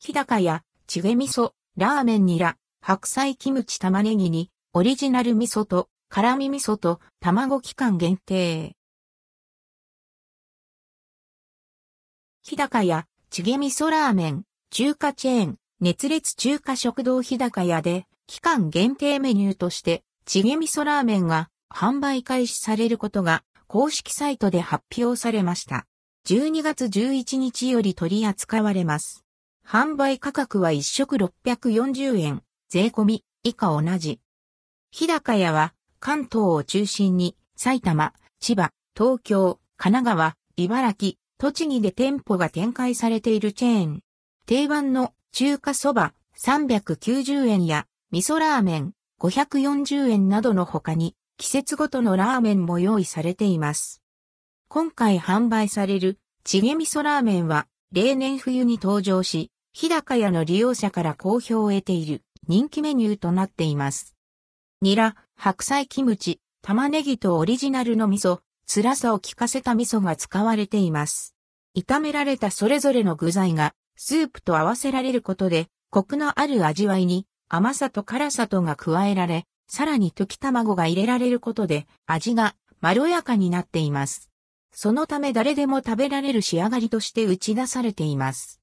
日高屋、チゲ味噌、ラーメンニラ、白菜キムチ玉ねぎに、オリジナル味噌と、辛味味噌と、卵期間限定。日高屋、チゲ味噌ラーメン、中華チェーン、熱烈中華食堂日高屋で、期間限定メニューとして、チゲ味噌ラーメンが販売開始されることが公式サイトで発表されました。12月11日より取り扱われます。販売価格は1食640円、税込み、以下同じ。日高屋は関東を中心に埼玉、千葉、東京、神奈川、茨城、栃木で店舗が展開されているチェーン。定番の中華そば390円や味噌ラーメン540円などの他に季節ごとのラーメンも用意されています。今回販売されるチゲ味噌ラーメンは例年冬に登場し、日高屋の利用者から好評を得ている人気メニューとなっています。ニラ、白菜キムチ、玉ねぎとオリジナルの味噌、辛さを効かせた味噌が使われています。炒められたそれぞれの具材がスープと合わせられることで、コクのある味わいに甘さと辛さとが加えられ、さらに溶き卵が入れられることで味がまろやかになっています。そのため誰でも食べられる仕上がりとして打ち出されています。